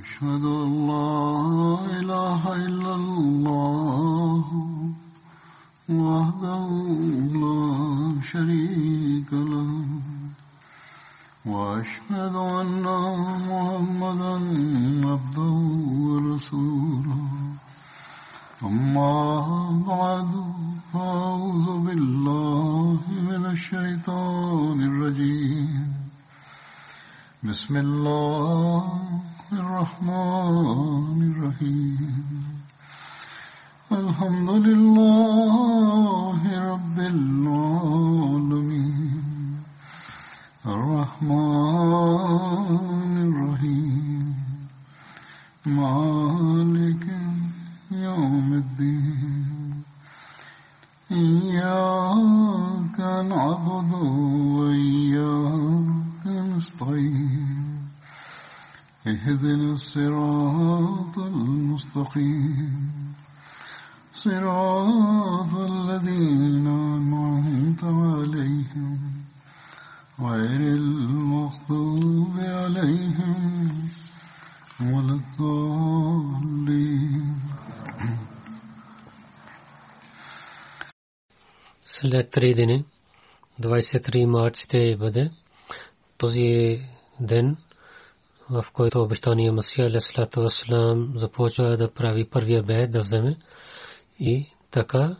أشهد أن لا إله إلا след три дни, 23 март ще бъде този ден, в който обещания Масия Алейхиссалату Вассалам започва да прави първия бед да вземе. И така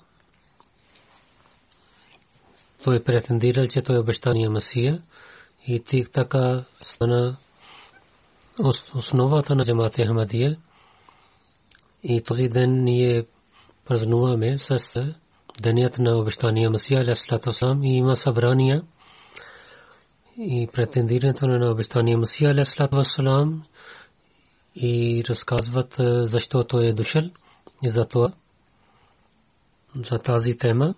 той претендирал, че той е обещания Масия. И тик така стана основата на джамата Ахмадия. И този ден ние празнуваме с денят на обещания Масия Алейхиссалату Вассалам и има събрания. И претендирането на обещания Масия Алейхиссалату Вассалам и разказват защо той е дошъл и за това за тази тема.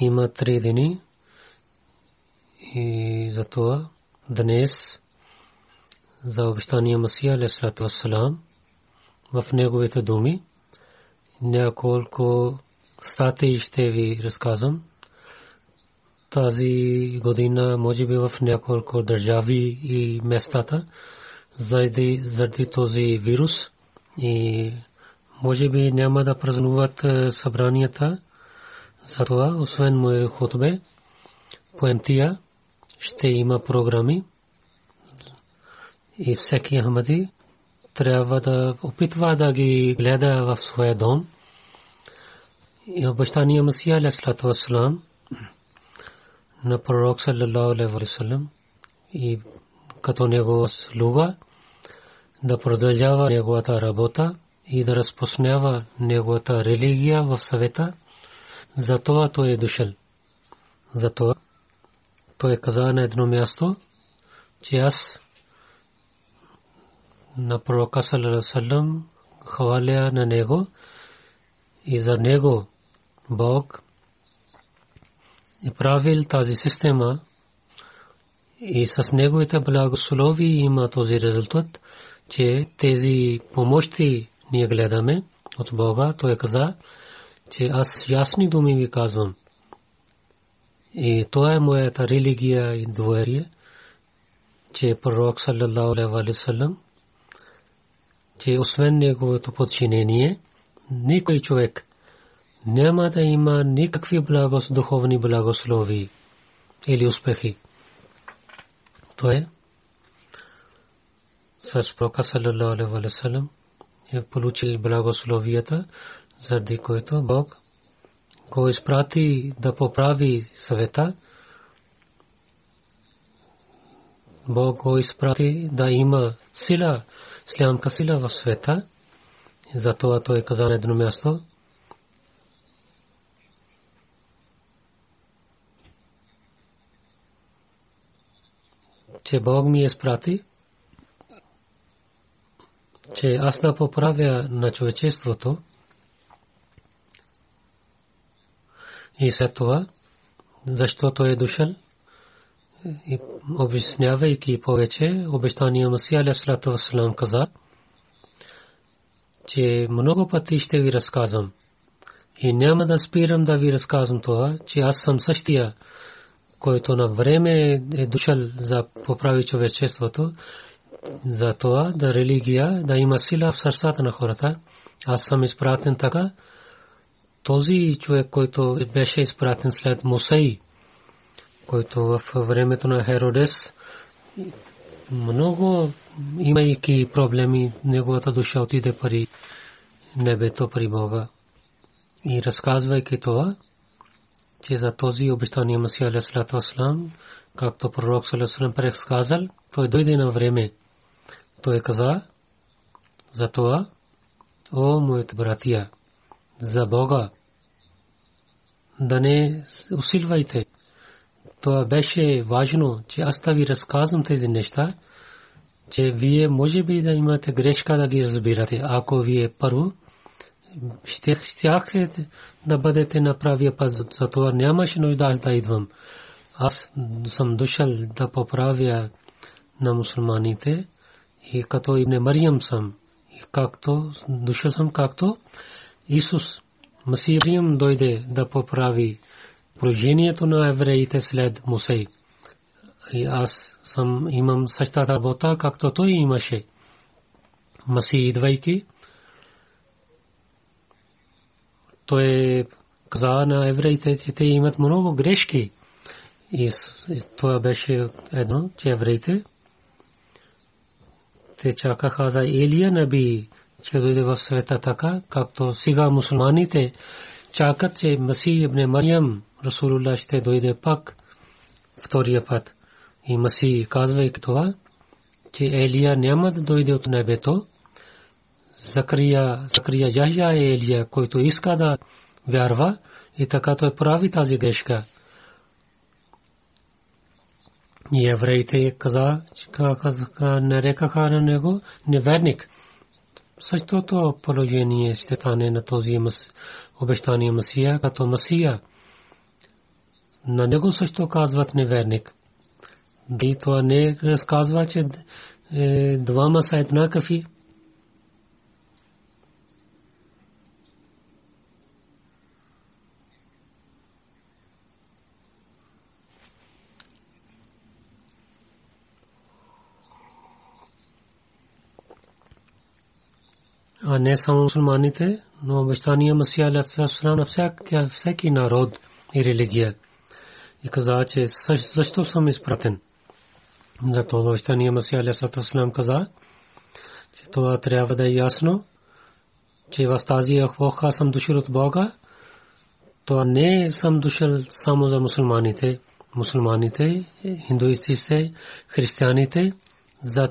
Има три дни и за това днес за обещания Масия Алейхиссалату Вассалам в неговите думи няколко статии ще ви разказвам. Тази година, може би в няколко държави и местата, заради, заради този вирус и може би няма да празнуват събранията. Затова, освен мое хотбе, по МТА ще има програми и всеки Ахмади трябва да опитва да ги гледа в своя дом. И обещания Масия Алейхиссалату Вассалам на пророк саллаллаху алейхи вассалам и като него слуга да продължава неговата работа и да разпространява неговата религия в съвета. Затова той е дошъл. Затова той каза на едно място, че аз на пророка саллаллаху хваля на него и за него Бог е правил тази система и с неговите благослови има този резултат, че тези помощи ние гледаме от Бога. Той каза, че аз ясни думи ви казвам. И това е моята религия и доверие, че пророк саллаллаху алейхи салам че освен неговото подчинение, никой човек няма да има никакви благос, духовни благослови или успехи. То е с Прока саллаллаху алейхи е получил благословията, заради което Бог го изпрати да поправи съвета. Бог го изпрати да има сила ислямска сила в света. Затова той каза на едно място. Че Бог ми е спрати, че аз да поправя на човечеството и след това, защото е дошъл, обяснявайки повече, обещания Масия Алейхиссалату Вассалам каза, че много пъти ще ви разказвам. И няма да спирам да ви разказвам това, че аз съм същия, който на време е дошъл за поправи човечеството. за това да религия да има сила в сърцата на хората. Аз съм изпратен така. Този човек, който беше изпратен след Мусей, който в времето на Херодес много имайки проблеми, неговата душа отиде пари небето при Бога. И разказвайки това, че за този обещания Масия Алейхиссалату Вассалам, както пророк Салесалам предсказал, той дойде на време. Той каза за това, о моите братия, за Бога, да не усилвайте. Това беше важно, че аз да ви разказвам тези неща, че вие може би да имате грешка да ги разбирате. Ако вие първо ще щяхте да бъдете на правия път, за това нямаше нужда да идвам. Аз съм дошъл да поправя на мусулманите и като Ибн Мариям съм. И както дошъл съм както Исус Масириям дойде да поправи положението на евреите след Мусей. И аз съм имам същата работа, както той имаше. Маси идвайки, той каза на евреите, че те имат много грешки. И това беше едно, че евреите те чакаха за Елия Наби, че дойде в света така, както сега мусулманите чакат, че Масих ибн Мариям, Расулулlah ще дойде пак втория път. И Маси казвайки това, че Елия няма да дойде от небето, Закрия, Закрия Яхя е Елия, който иска да вярва и така той прави тази грешка. И евреите каза, нарекаха на него неверник. Същото положение ще стане на този обещания Масия, като Масия. На него също казват неверник. И това не разказва, че е, двама са еднакви. А не само мусулманите, но обещания Масия Алейхиссалам на всеки народ и религия. И каза, че защо съм изпратен. Зато обещания Масия Алейхиссалам каза, че това трябва да е ясно, че в тази епоха съм дошъл от Бога. Това не съм дошъл само за мусулманите, мусулманите, хиндуистите, християните, за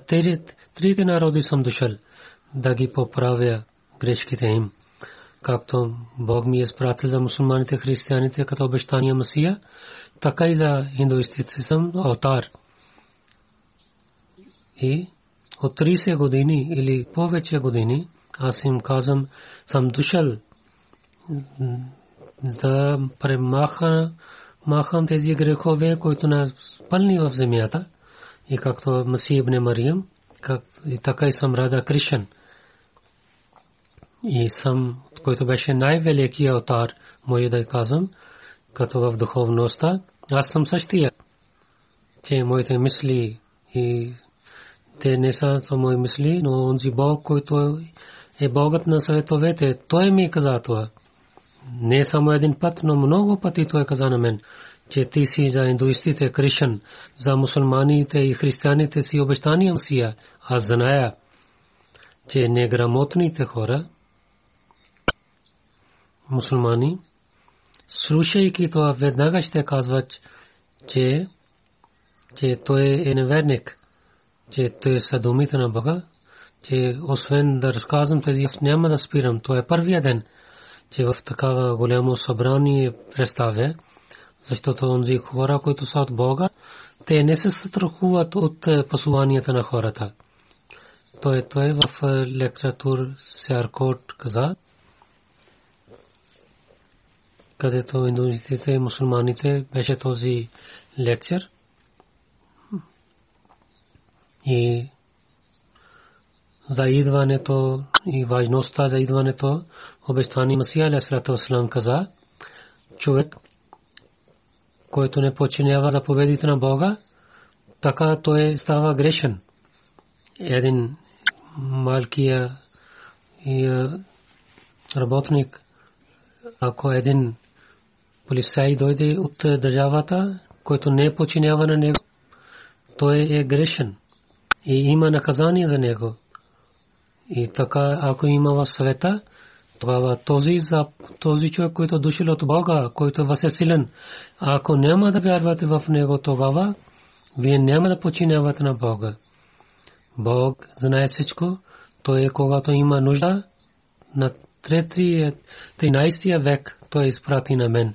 трите народи съм дошъл да ги поправя грешките им. Както Бог ми е спратил за мусулманите, християните като обещания Масия, така и за хиндуистите съм алтар. И от 30 години или повече години аз им казвам, съм дошъл да премаха махам тези грехове, които на пълни в земята. И както Масия ибн Мариям, как, и така и съм Рада Кришан и съм, който беше най-великият отар, може да казвам, като в духовността. Аз съм същия, че моите мисли и те не са само мисли, но онзи Бог, който е Богът на световете, той ми каза това. Не само един път, но много пъти той каза на мен, че ти си за индуистите, кришан, за мусулманите и християните си обещания сия. Аз зная, че неграмотните хора, мусулмани, слушайки това, веднага ще казват, че, че той е неверник, че той е съдомите на Бога, че освен да разказвам тези, няма да спирам. Това е първия ден, че в такава голямо събрание представя, защото онзи хора, които са от Бога, те не се страхуват от посланията на хората. Той, той в лекратур Сяркот каза, където индуистите и мусулманите беше този лекцер. И за идването и важността за идването обещани Масия Алейхиссалату Вассалам каза човек, който не подчинява заповедите на Бога, така той става грешен. един малкия работник, ако един полицай дойде от държавата, който не починява на него, той е грешен и има наказание за него. И така, ако има в света, тогава този, за, този човек, който е дошъл от Бога, който е силен, ако няма да вярвате в него, тогава вие няма да починявате на Бога. Бог знае всичко. Той е когато има нужда. На 13 век той изпрати на мен,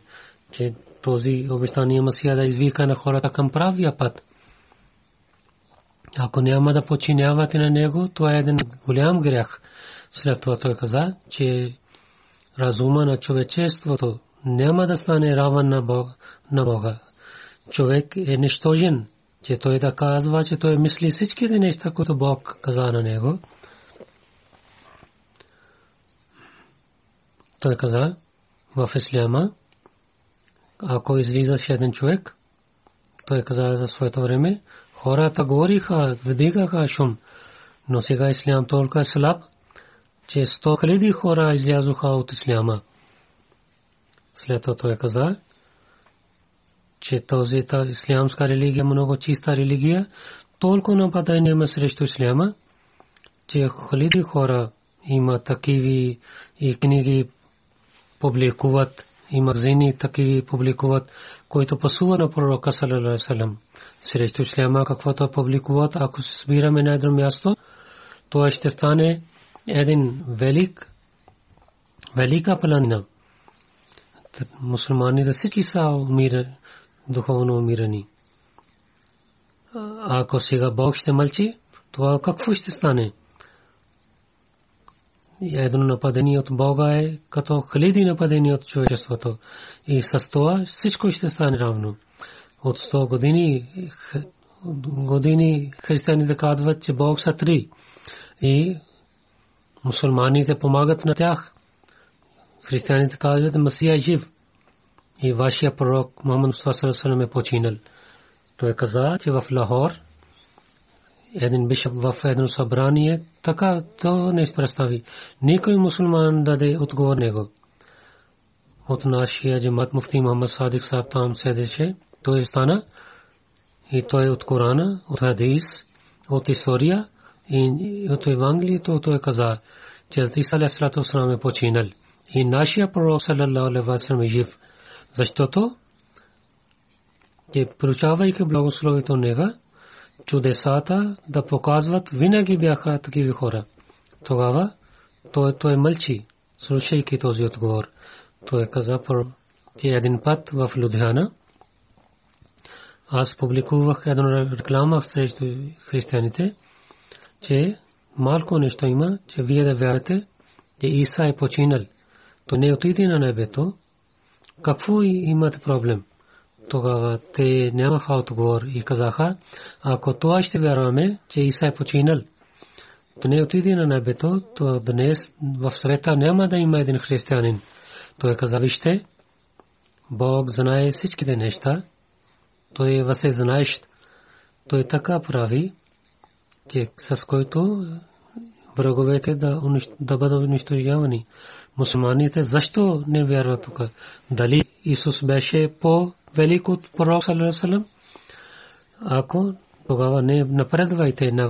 че този обещания Масия да извика на хората към правия път. Ако няма да починявате на него, това е един голям грях. След това той каза, че разума на човечеството няма да стане равен на Бога. Човек е нищожен че той да казва, че той мисли всичките неща, които Бог каза на него. Той каза в Исляма, ако излизаше един човек, той каза за своето време, хората говориха, вдигаха шум, но сега Ислям толкова е слаб, че сто хиляди хора излязоха от Исляма. След това той каза, че този ислямска религия много чиста религия, толкова нападение има срещу исляма, че хиляди хора има такиви и книги публикуват, и магазини такиви публикуват, които пасува на пророка салалалаху срещу исляма, каквото публикуват, ако се събираме на едно място, това ще стане един велик, велика планина. Мусулманите всички са умирали духовно умирани. Ако сега Бог ще мълчи, това какво ще стане? Едно нападение от Бога е като хиляди нападения от човечеството. И с това всичко ще стане равно. От 100 години години християните казват, че Бог са три. И мусулманите помагат на тях. Християните казват, Масия е жив и вашия пророк Мухаммад Салам е починал. Той каза, че в Лахор един бишоп в едно събрание така то не представи. Никой мусулман даде отговор него. От нашия джамат муфти Мухаммад Садик Саб там седеше. Той стана и той от Корана, от Хадис, от история и от Евангелието той каза, че Иса Алейхиссалату е починал. И нашия пророк саллаллаху алейхи ва саллям е жив защото че получавайки благословието нега, чудесата да показват винаги бяха такива хора. Тогава той, той мълчи, слушайки този отговор. Той каза, че един път в Лудхана аз публикувах една реклама срещу християните, че малко нещо има, че вие да вярвате, че Иса е починал. То не отиде на небето, какво имате проблем? Тогава те нямаха отговор и казаха, ако това ще вярваме, че Иса е починал, то не отиде на небето, то днес в света няма да има един християнин. Той каза, вижте, Бог знае всичките неща, той е въсе знаещ. Той така прави, че с който враговете да, да бъдат унищожавани мусулманите защо не вярват тук? Дали Исус беше по-велик от пророк саллаллаху Ако тогава не напредвайте, не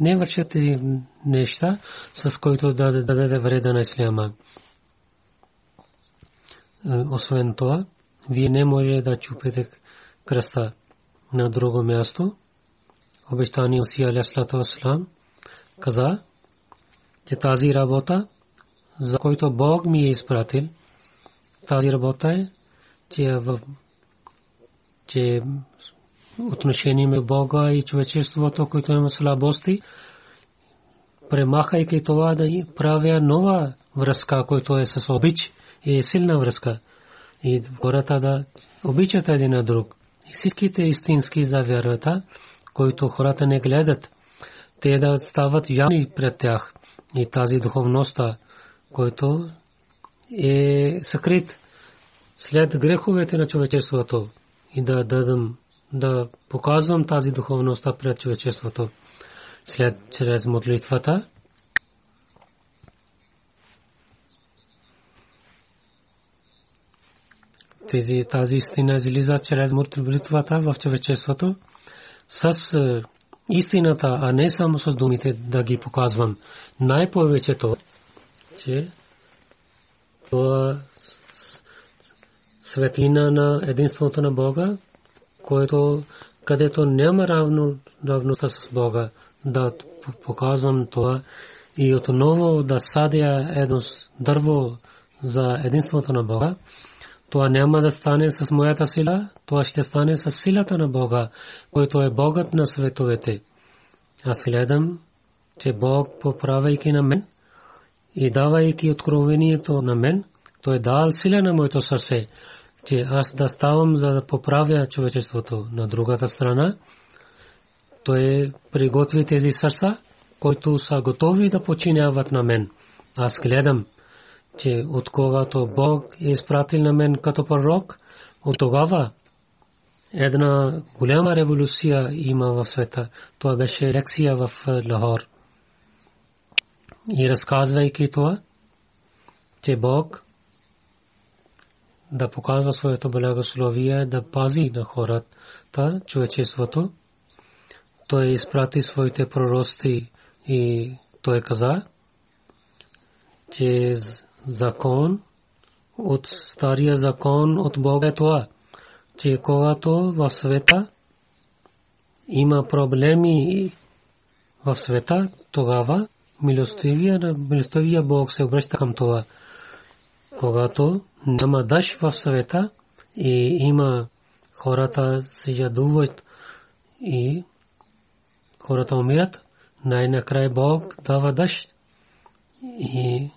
не вършете неща, с които да дадете вреда на исляма. Е, освен това, вие не може да чупите кръста на друго място. Обещание Оси Аляслату каза, че тази работа за който Бог ми е изпратил. Тази работа е, че, в, че отношение между Бога и човечеството, което има слабости, премахайки това да правя нова връзка, която е с обич и е силна връзка. И хората да обичат един на друг. И всичките истински за вярата, които хората не гледат, те да стават явни пред тях. И тази духовността, който е съкрит след греховете на човечеството и да дадам, да показвам тази духовност пред човечеството. след чрез молитвата. Тези, тази истина излиза чрез молитвата в човечеството с е, истината, а не само с думите да ги показвам. Най-повечето, че това светлина на единството на Бога, което където няма равно равнота с Бога, да показвам това и отново да садя едно дърво за единството на Бога, това няма да стане с моята сила, това ще стане с силата на Бога, който е Богът на световете. Аз гледам, че Бог, поправяйки на мен и давайки откровението на мен, той е дал сила на моето сърце, че аз да ставам за да поправя човечеството на другата страна. Той приготви тези сърца, които са готови да починяват на мен. Аз гледам, че от когато Бог е изпратил на мен като пророк, от тогава една голяма революция има в света. Това беше лекция в Лахор. И разказвайки това, че Бог да показва своето благословие, да пази на хората, човечеството. Той изпрати своите прорости и той каза, че закон от стария закон от Бога е това, че когато в света има проблеми в света, тогава милостивия Бог се обръща към това. Когато няма дъжд в света и има хората се ядуват и хората умират, най-накрая Бог дава дъжд и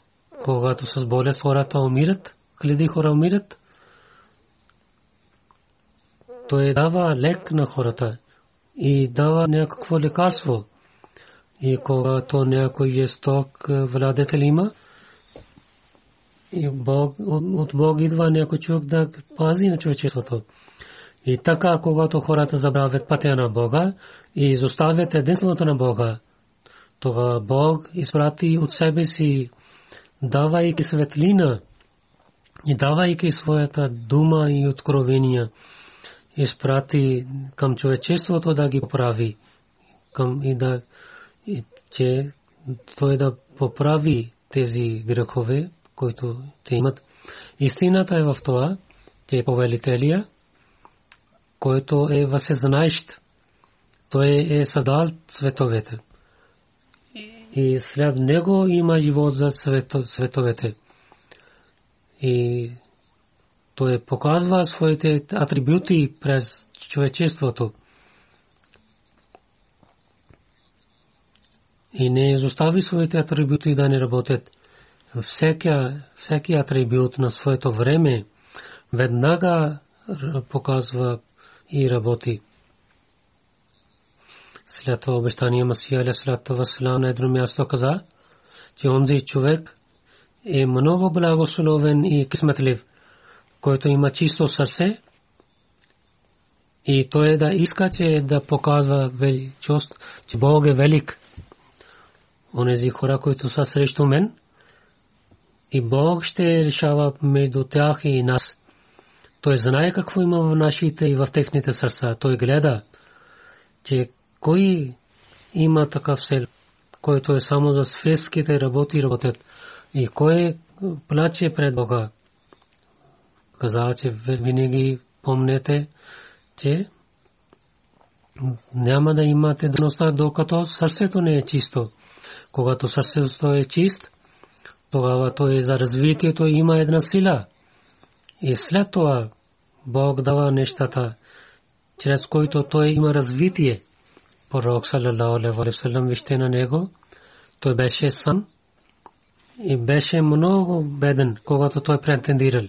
когато с болест хората умират, хиляди хора умират, той дава лек на хората и дава някакво лекарство. И когато някой е сток владетел има, и Бог, от Бог идва някой човек да пази на човечеството. И така, когато хората забравят пътя на Бога и изоставят единството на Бога, тогава Бог изпрати от себе си давайки светлина и давайки своята дума и откровения, изпрати към човечеството да ги поправи към и да че той да поправи тези грехове, които те имат. Истината е в това, че е повелителия, който е възсезнаещ, той е създал световете и след него има живот за световете. И той показва своите атрибути през човечеството. И не изостави своите атрибути да не работят. Всеки, всеки атрибут на своето време веднага показва и работи. След това обещание Масия Вассалам на едно място каза, че онзи човек е много благословен и кисметлив, който има чисто сърце и той да иска, че да показва величост, че Бог е велик. Онези хора, които са срещу мен, и Бог ще решава между тях и нас. Той знае какво има в нашите и в техните сърца. Той гледа, че кой има такъв сел, който е само за светските работи работят и кой плаче пред Бога. Каза, че винаги помнете, че няма да имате дъността, докато сърцето не е чисто. Когато сърцето е чист, тогава то е за развитието има една сила. И след това Бог дава нещата, чрез които той има развитие. Пророк саллалаху алейхи ва саллям вижте на него. Той беше сам и беше много беден когато той претендирал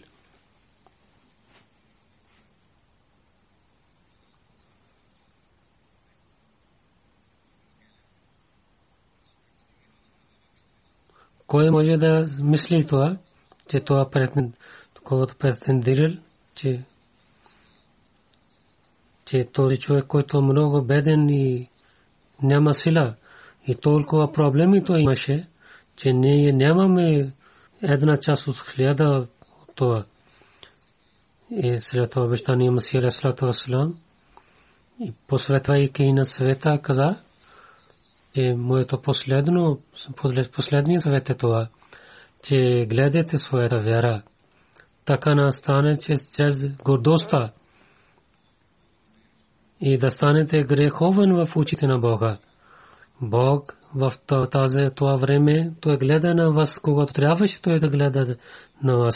кой може да мисли това че това претендирал че че този човек, който е много беден и няма сила, И толкова проблеми то имаше, че ние нямаме една част от хиляда това. И след това обещание Масия Расулата Васлам и посветвайки на света каза, че моето последно, последния съвет е това, че гледате своята вяра. Така настане, че чрез гордостта и да станете греховен в очите на Бога. Бог в тази това време той гледа на вас, когато трябваше той да гледа на вас.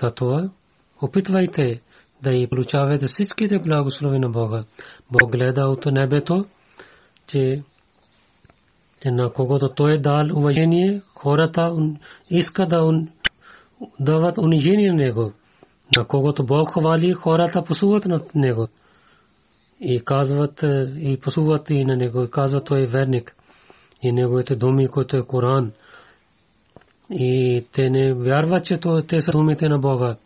За това опитвайте да и получавате всичките благослови на Бога. Бог гледа от небето, че на когото той е дал уважение, хората иска да дават унижение на него. На когото Бог хвали, хората посуват на него. И казват, е, и посуват и на него, и казват той е верник. И неговите думи, които е Коран. И те не вярват, че те са думите на Бога.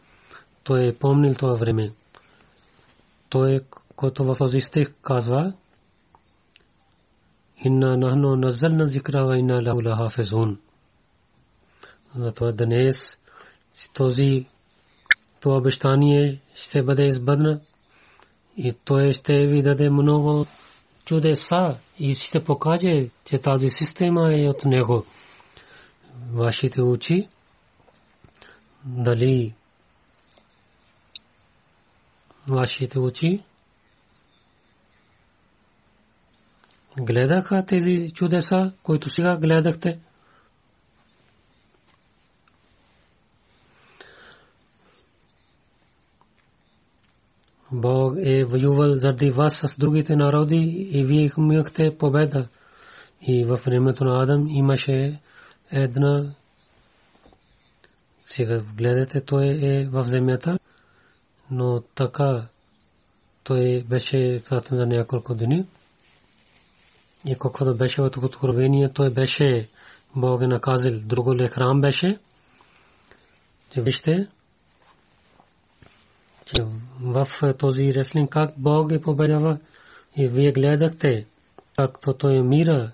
Той е помнил това време. Той, който в този стих казва, Инна нахно назална зикра ва инна лаху лахафизун. Затова днес този това обещание ще бъде избъдна и той ще ви даде много чудеса и ще покаже, че тази система е от него. Вашите очи дали вашите очи гледаха тези чудеса, които сега гледахте. Бог е воювал заради вас с другите народи и вие имахте победа. И в времето на Адам имаше една сега гледате, той е в земята, но така той беше пратен за няколко дни. И колкото беше в откровение, той беше Бог е наказал. Друго ли храм беше? Че вижте, че в този реслинг как Бог е победява и вие гледахте, както той мира.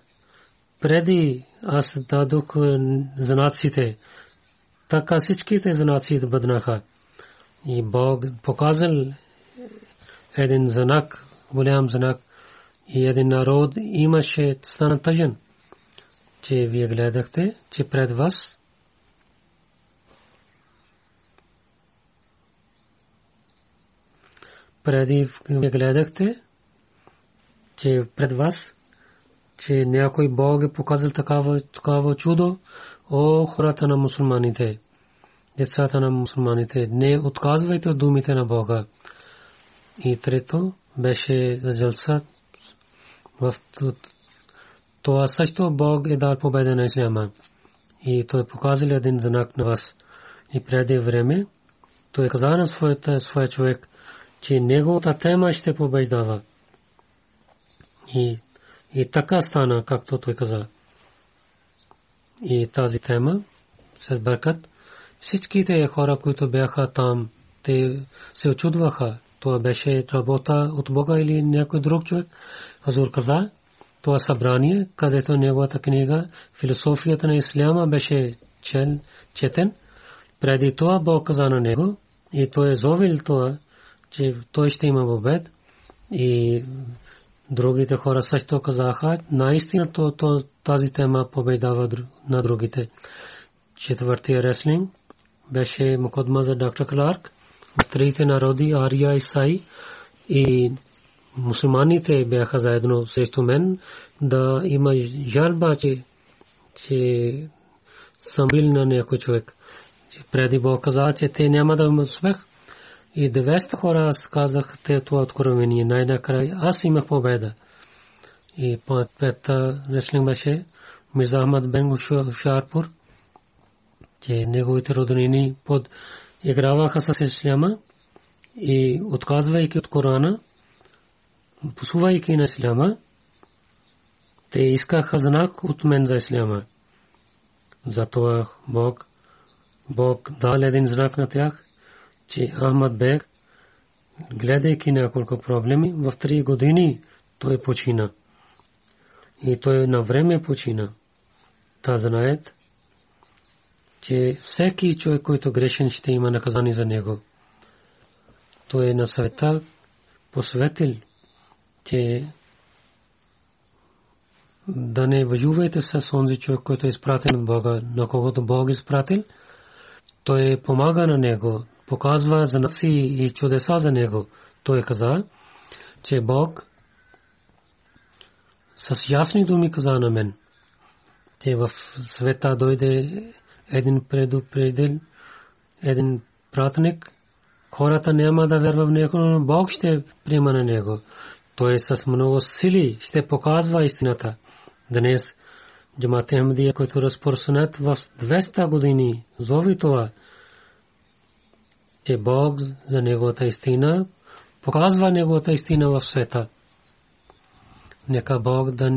Преди аз дадох знаците, така всичките знаци бъднаха. И Бог показал един знак, голям знак, и един народ имаше стана тъжен, че вие гледахте, че пред вас преди вие гледахте, че пред вас, че някой Бог е показал такава, такава чудо, о хората на мусулманите, децата на мусулманите, не отказвайте от думите на Бога. И трето беше за джалса в това също Бог е дал победа на Исляма. И той показал един знак на вас. И преди време той каза на своята, своя човек, че неговата тема ще побеждава. И, и така стана, както той каза. И тази тема се бъркат. Всичките хора, които бяха там, те се очудваха. Това беше работа от Бога или някой друг човек. Хазур каза, това събрание, където неговата книга Философията на Исляма беше четен. Преди това Бог каза на него и той е зовил това, че той ще има побед. И другите хора също казаха, наистина то, то, тази тема победава на другите. Четвъртия реслинг беше мукодма за доктор Кларк. Трите народи, Ария и Сай и мусулманите бяха заедно срещу мен да има жалба, че, че съм бил на някой човек. Преди Бог каза, че те няма да имат успех. И 200 хора аз казах те това откровение. Най-накрая аз имах победа. И пета реслинг беше Мирза Бен Шарпур, че неговите роднини под играваха с Исляма и отказвайки от Корана, посувайки на Исляма, те искаха знак от мен за Исляма. Затова Бог, Бог дал един знак на тях, че Ахмад Бек, гледайки няколко проблеми, в три години той почина. и той на време почина. Та знаят, че всеки човек, който грешен, ще има наказание за него. Той е на света посветил, че да не воювайте с онзи човек, който е изпратен от Бога, на когото Бог е изпратил. Той помага на него, показва за нас и чудеса за него. Той каза, че Бог с ясни думи каза на мен, че в света дойде един предупредил, един пратник, хората няма да вярват в него, но Бог ще приема на него. Той с много сили ще показва истината. Днес Джамат Ахмадия, който разпространят в 200 години, зови това, че Бог за неговата истина показва неговата истина в света. Нека Бог да,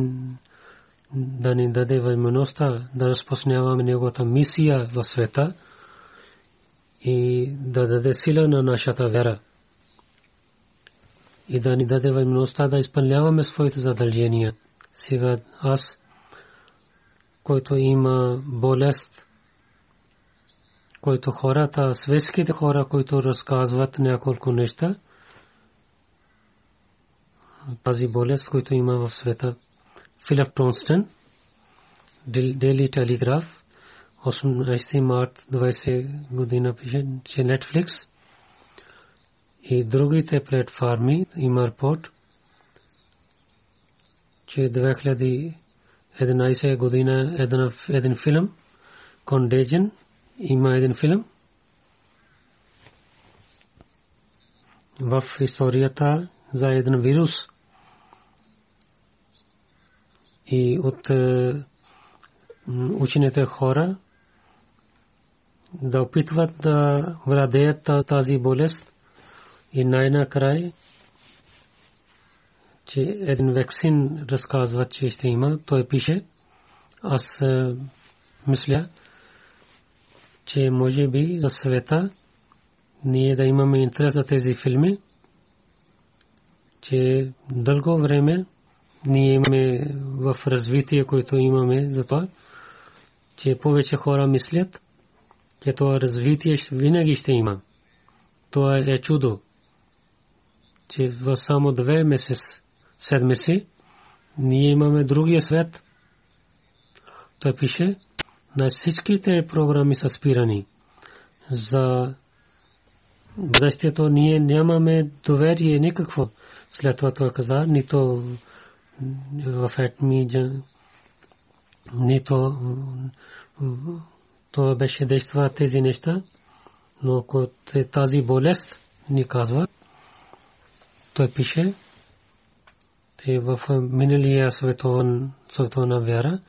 да ни даде възможността да разпространяваме неговата мисия в света и да даде сила на нашата вера и да ни даде възможността да изпълняваме своите задължения. Сега аз, който има болест, който хората, светските хора, които разказват няколко неща, тази болест, който има в света. Филип Тонстън, Дели Телеграф, 18 март 20 година пише, че Netflix и другите платформи има репорт, че 2011 година един, един филм, Contagion, има един филм, в историята за един вирус – и от е, учените хора да опитват да владеят тази болест и най-накрая че един вакцин разказва, че ще има, той пише. Аз е, мисля, че може би за света ние да имаме интерес за тези филми, че дълго време ние имаме в развитие, което имаме за това, че повече хора мислят, че това развитие винаги ще има. Това е чудо, че в само две месец, седмици, ние имаме другия свет. Той пише, на всичките програми са спирани. За бъдещето ние нямаме доверие никакво. След това той каза, нито в етми нито то беше действа тези неща, но ако тази болест ни казва, той пише, че в миналия световен, световна вяра,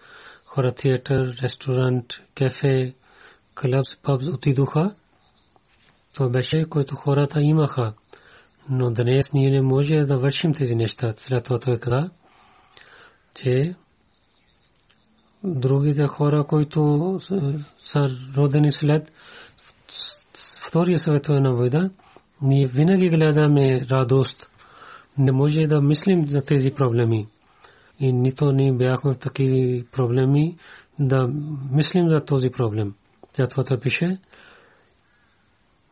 хора театър, ресторант, кафе, клуб, паб отидоха. То беше, който хората имаха. Но днес ние не може да вършим тези неща. След това той каза, че другите хора, които са родени след Втория световна война, ние винаги гледаме радост. Не може да мислим за тези проблеми. И нито ние бяхме в такива проблеми да мислим за този проблем. Тя това пише,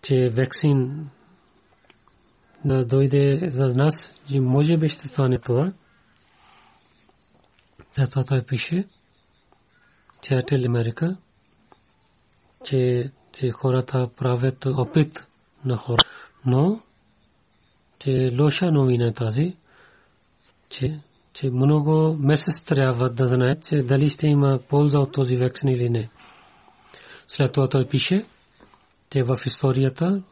че вакцин да дойде за нас, че може би ще стане това. Затова той пише, че Ател Америка, че, че хората правят опит на хора. Но, че лоша новина е тази, че, че много месец трябва да знаят, че дали ще има полза от този вакцин или не. След това той пише, че в историята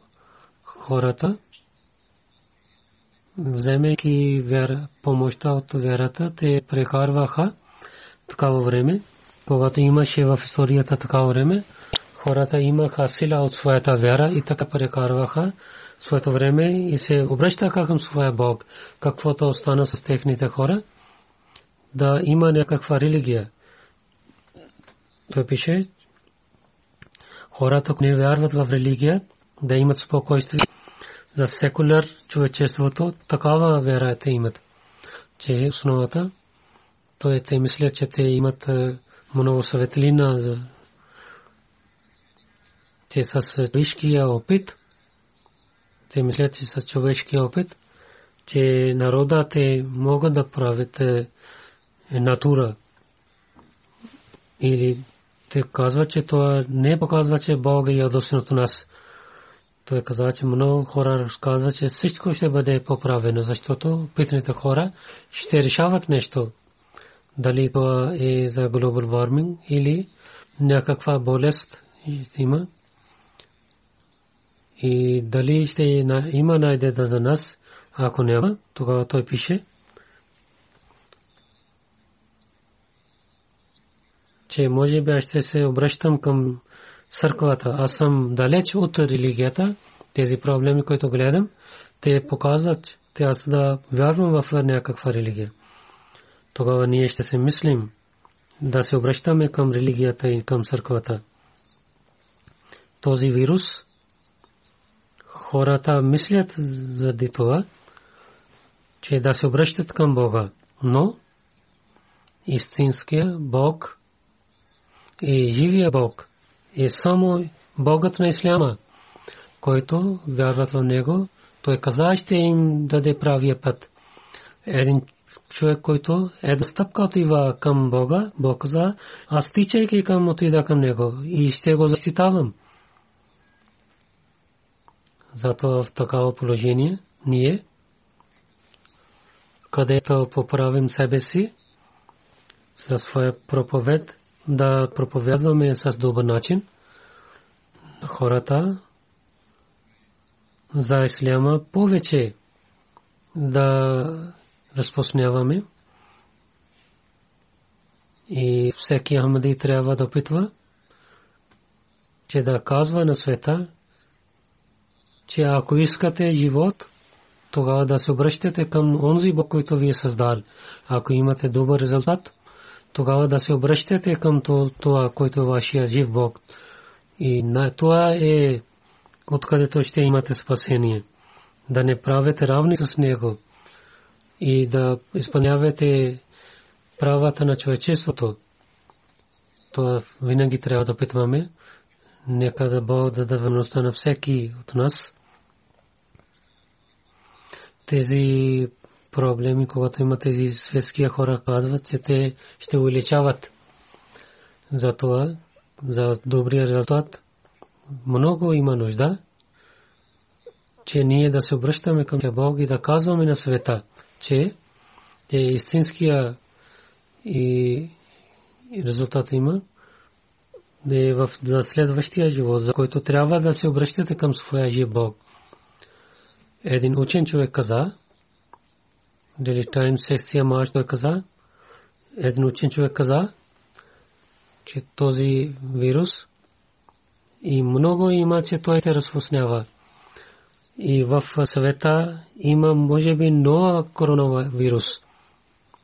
хората вземайки вяра, помощта от вярата, те прекарваха такава време, когато имаше в историята такава време, хората имаха сила от своята вяра и така прекарваха своето време и се обръщаха към своя Бог, каквото остана с техните хора, да има някаква религия. Той пише, хората не вярват в религия, да имат спокойствие за секуляр човечеството. Такава вера те имат, че основата. Той те мисля, че те имат много светлина, че с човешкия опит, те мислят, че с човешкия опит, че народа те могат да правят натура. Или те казват, че това не показва, че Бог е ядосен от нас. Той казва, че много хора разказват, че всичко ще бъде поправено, защото питните хора ще решават нещо. Дали това е за глобал warming или някаква болест има. И дали ще има найдеда за нас, ако няма, тогава той пише, че може би аз ще се обръщам към църквата. Аз съм далеч от религията. Тези проблеми, които гледам, те показват, че аз да вярвам в някаква религия. Тогава ние ще се мислим да се обръщаме към религията и към църквата. Този вирус, хората мислят заради това, че да се обръщат към Бога. Но истинския Бог и живия Бог е само Богът на Исляма, който вярват в Него. Той каза, ще им даде правия път. Един човек, който една стъпка отива към Бога, Бог каза, аз тичайки към отида към Него и ще го защитавам. Зато в такава положение ние, където поправим себе си, със своя проповед, да проповядваме с добър начин хората за исляма повече да разпространяваме и всеки Ахмади трябва да опитва, че да казва на света, че ако искате живот, тогава да се обръщате към онзи Бог, който ви е създал. Ако имате добър резултат, тогава да се обръщате към това, който е вашия жив Бог. И на това е откъдето ще имате спасение. Да не правите равни с Него и да изпълнявате правата на човечеството. Това винаги трябва да питваме. Нека да Бог да даде върността на всеки от нас. Тези проблеми, когато има тези светския хора, казват, че те ще увеличават. Затова за добрия резултат много има нужда, че ние да се обръщаме към Бог и да казваме на света, че е истинския и резултат има да е в за следващия живот, за който трябва да се обръщате към своя жив Бог. Един учен човек каза, дали тайм секция марш той каза, един учен човек каза, че този вирус и много има, че той се разпространява. И в света има, може би, нова коронавирус.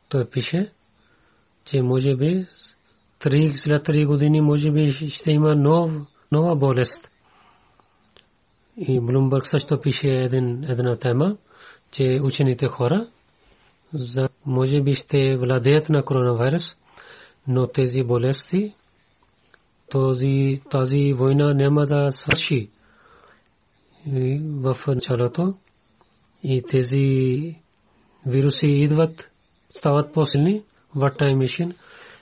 Той пише, че може би след 3 години може би ще има нов, нова болест. И Блумбърг също пише един, една тема, че учените хора за, може би ще владеят на коронавирус, но тези болести, този, тази война няма да свърши в началото и тези вируси идват, стават по-силни. What time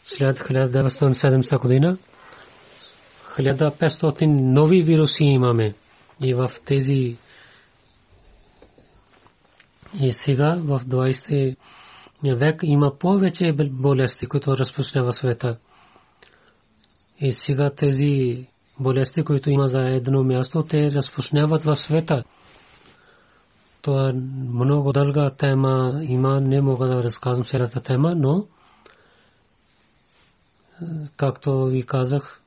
след 1970 година 1500 нови вируси имаме и в тези и сега в 20 век има повече болести, които разпространява света. И сега тези болести, които има за едно място, те разпространяват в света. Това много дълга тема има, не мога да разказвам цялата тема, но както ви казах,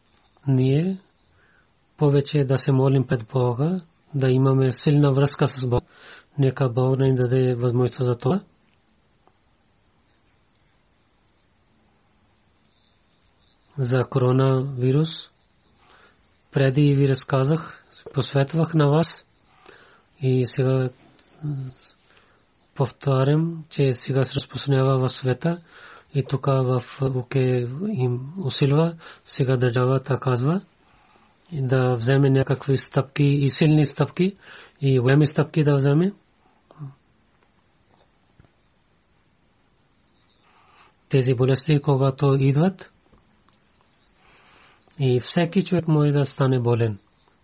ние повече да се молим пред Бога, да имаме силна връзка с Бог. Нека Бог ни даде възможност за това. За коронавирус преди ви разказах, посветвах на вас и сега повтарям, че сега се разпространява в света. И тук в Уке им усилва. Сега държавата казва да вземе някакви стъпки и силни стъпки и големи стъпки да вземе. Тези болести, когато идват, и всеки човек може да стане болен.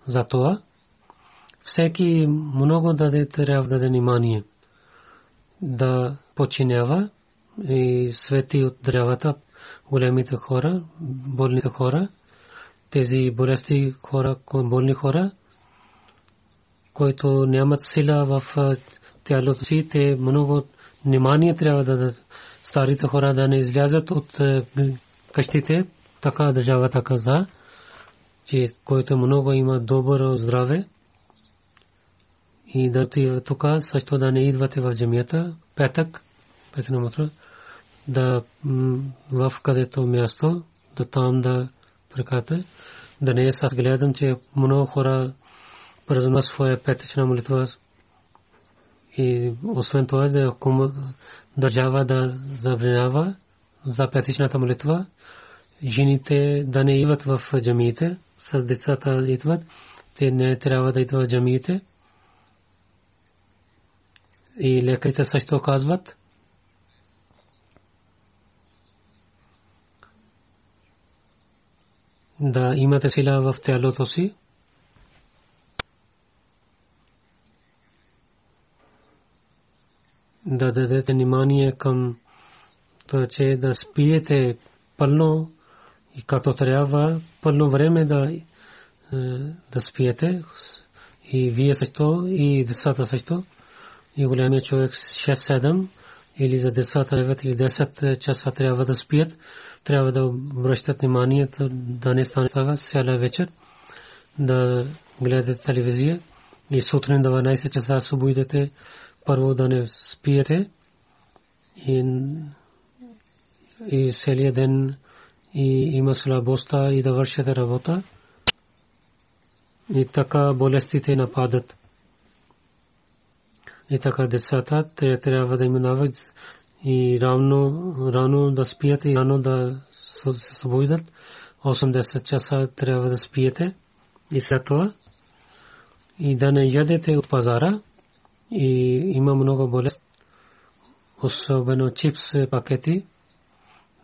Затова всеки много даде трябва да даде внимание да починява и свети от древата големите хора, болните хора, тези болести хора, болни хора, които нямат сила в тялото си, те много внимание трябва да. Старите хора да не излязат от къщите, така държавата каза, че който много има добро здраве и да тук, също да не идвате в джамията, петък, петък мутра, да в където място, да там да прекате. Да не аз гледам, че много хора празнуват своя петъчна молитва и освен това да държава да забранява за петъчната молитва, жените да не идват в джамиите, с децата идват, те не трябва да идват в джамиите. И лекарите също казват, да имате сила в тялото си. Да дадете внимание към това, че да спиете пълно и както трябва пълно време да, е, да спиете. И вие също и децата също. И големия човек 6-7 или за децата 9 или 10 часа трябва да спият, трябва да обръщат внимание да не стане така цяла вечер, да гледате телевизия и сутрин до 12 часа събудете, първо да не спиете и, и целият ден и има слабостта и да вършите работа. И така болестите нападат. И така децата те трябва да именуват и рано, рано да спиете и рано да се събудят. 80 часа трябва да спиете и след това и да не ядете от пазара и има много болест, особено чипс пакети.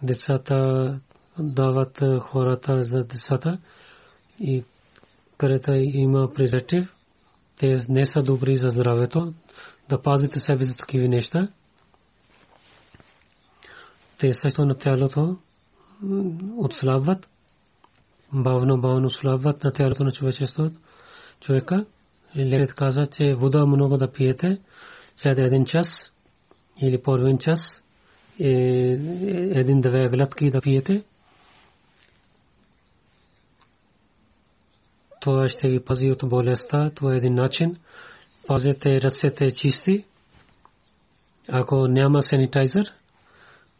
Децата дават хората за децата и където има презерватив, те не са добри за здравето, да пазите себе за такива неща. Те също на тялото отслабват, бавно, бавно слабват на тялото на човечеството. Човека, лекарят казва, че вода много да пиете, след един час или половин час, е, един-две глътки да пиете, това ще ви пази от болестта. Това е един начин. Пазете ръцете чисти. Ако няма санитайзер,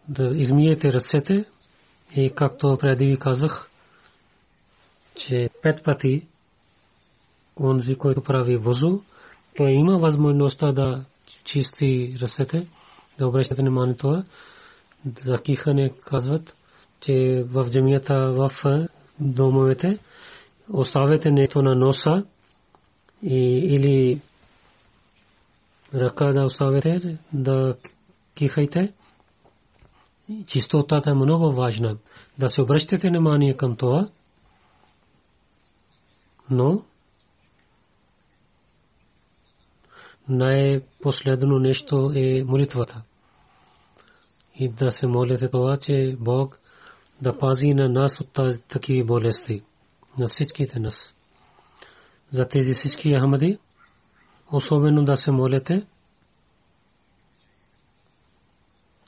да измиете ръцете и както преди ви казах, че пет пъти онзи, който прави вузу, той има възможността да чисти ръцете, да обръщате внимание това. За кихане казват, че в джамията, в домовете, оставете нещо на носа и, или ръка да оставете да кихайте. Чистотата е много важна. Да се обръщате внимание към това. Но най-последно нещо е молитвата. И да се молите това, че Бог да пази на нас от такива болести на всичките нас. За тези всички Ахмади, особено да се молете,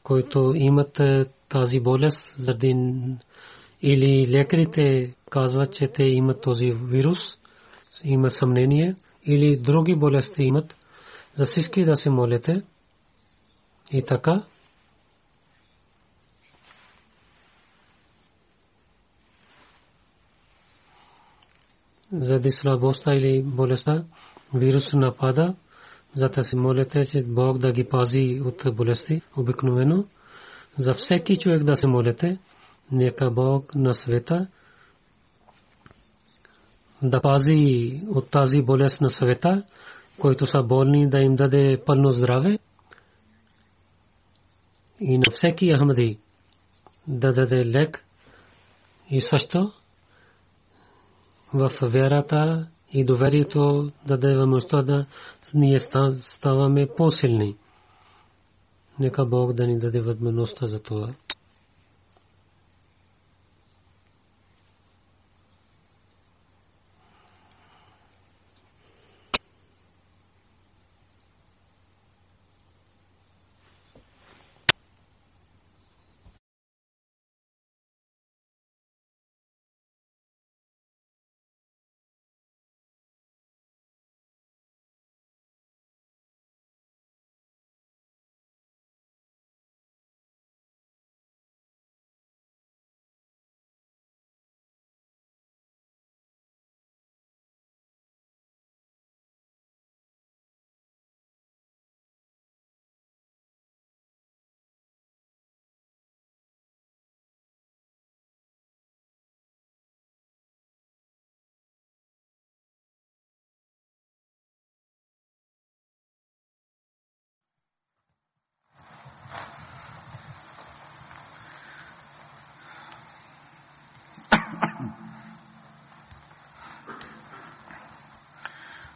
които имат тази болест, заради или лекарите казват, че те имат този вирус, има съмнение, или други болести имат, за всички да се молете. И така, заради слабостта или болестта, вирус напада, зато се молите, че Бог да ги пази от болести обикновено, За всеки човек да се молите, нека Бог на света да пази от тази болест на света, които са болни, да им даде пълно здраве. И на всеки Ахмади да даде лек и също в вярата и доверието да даде възможността да ние ставаме по-силни. Нека Бог да ни даде възможността за това.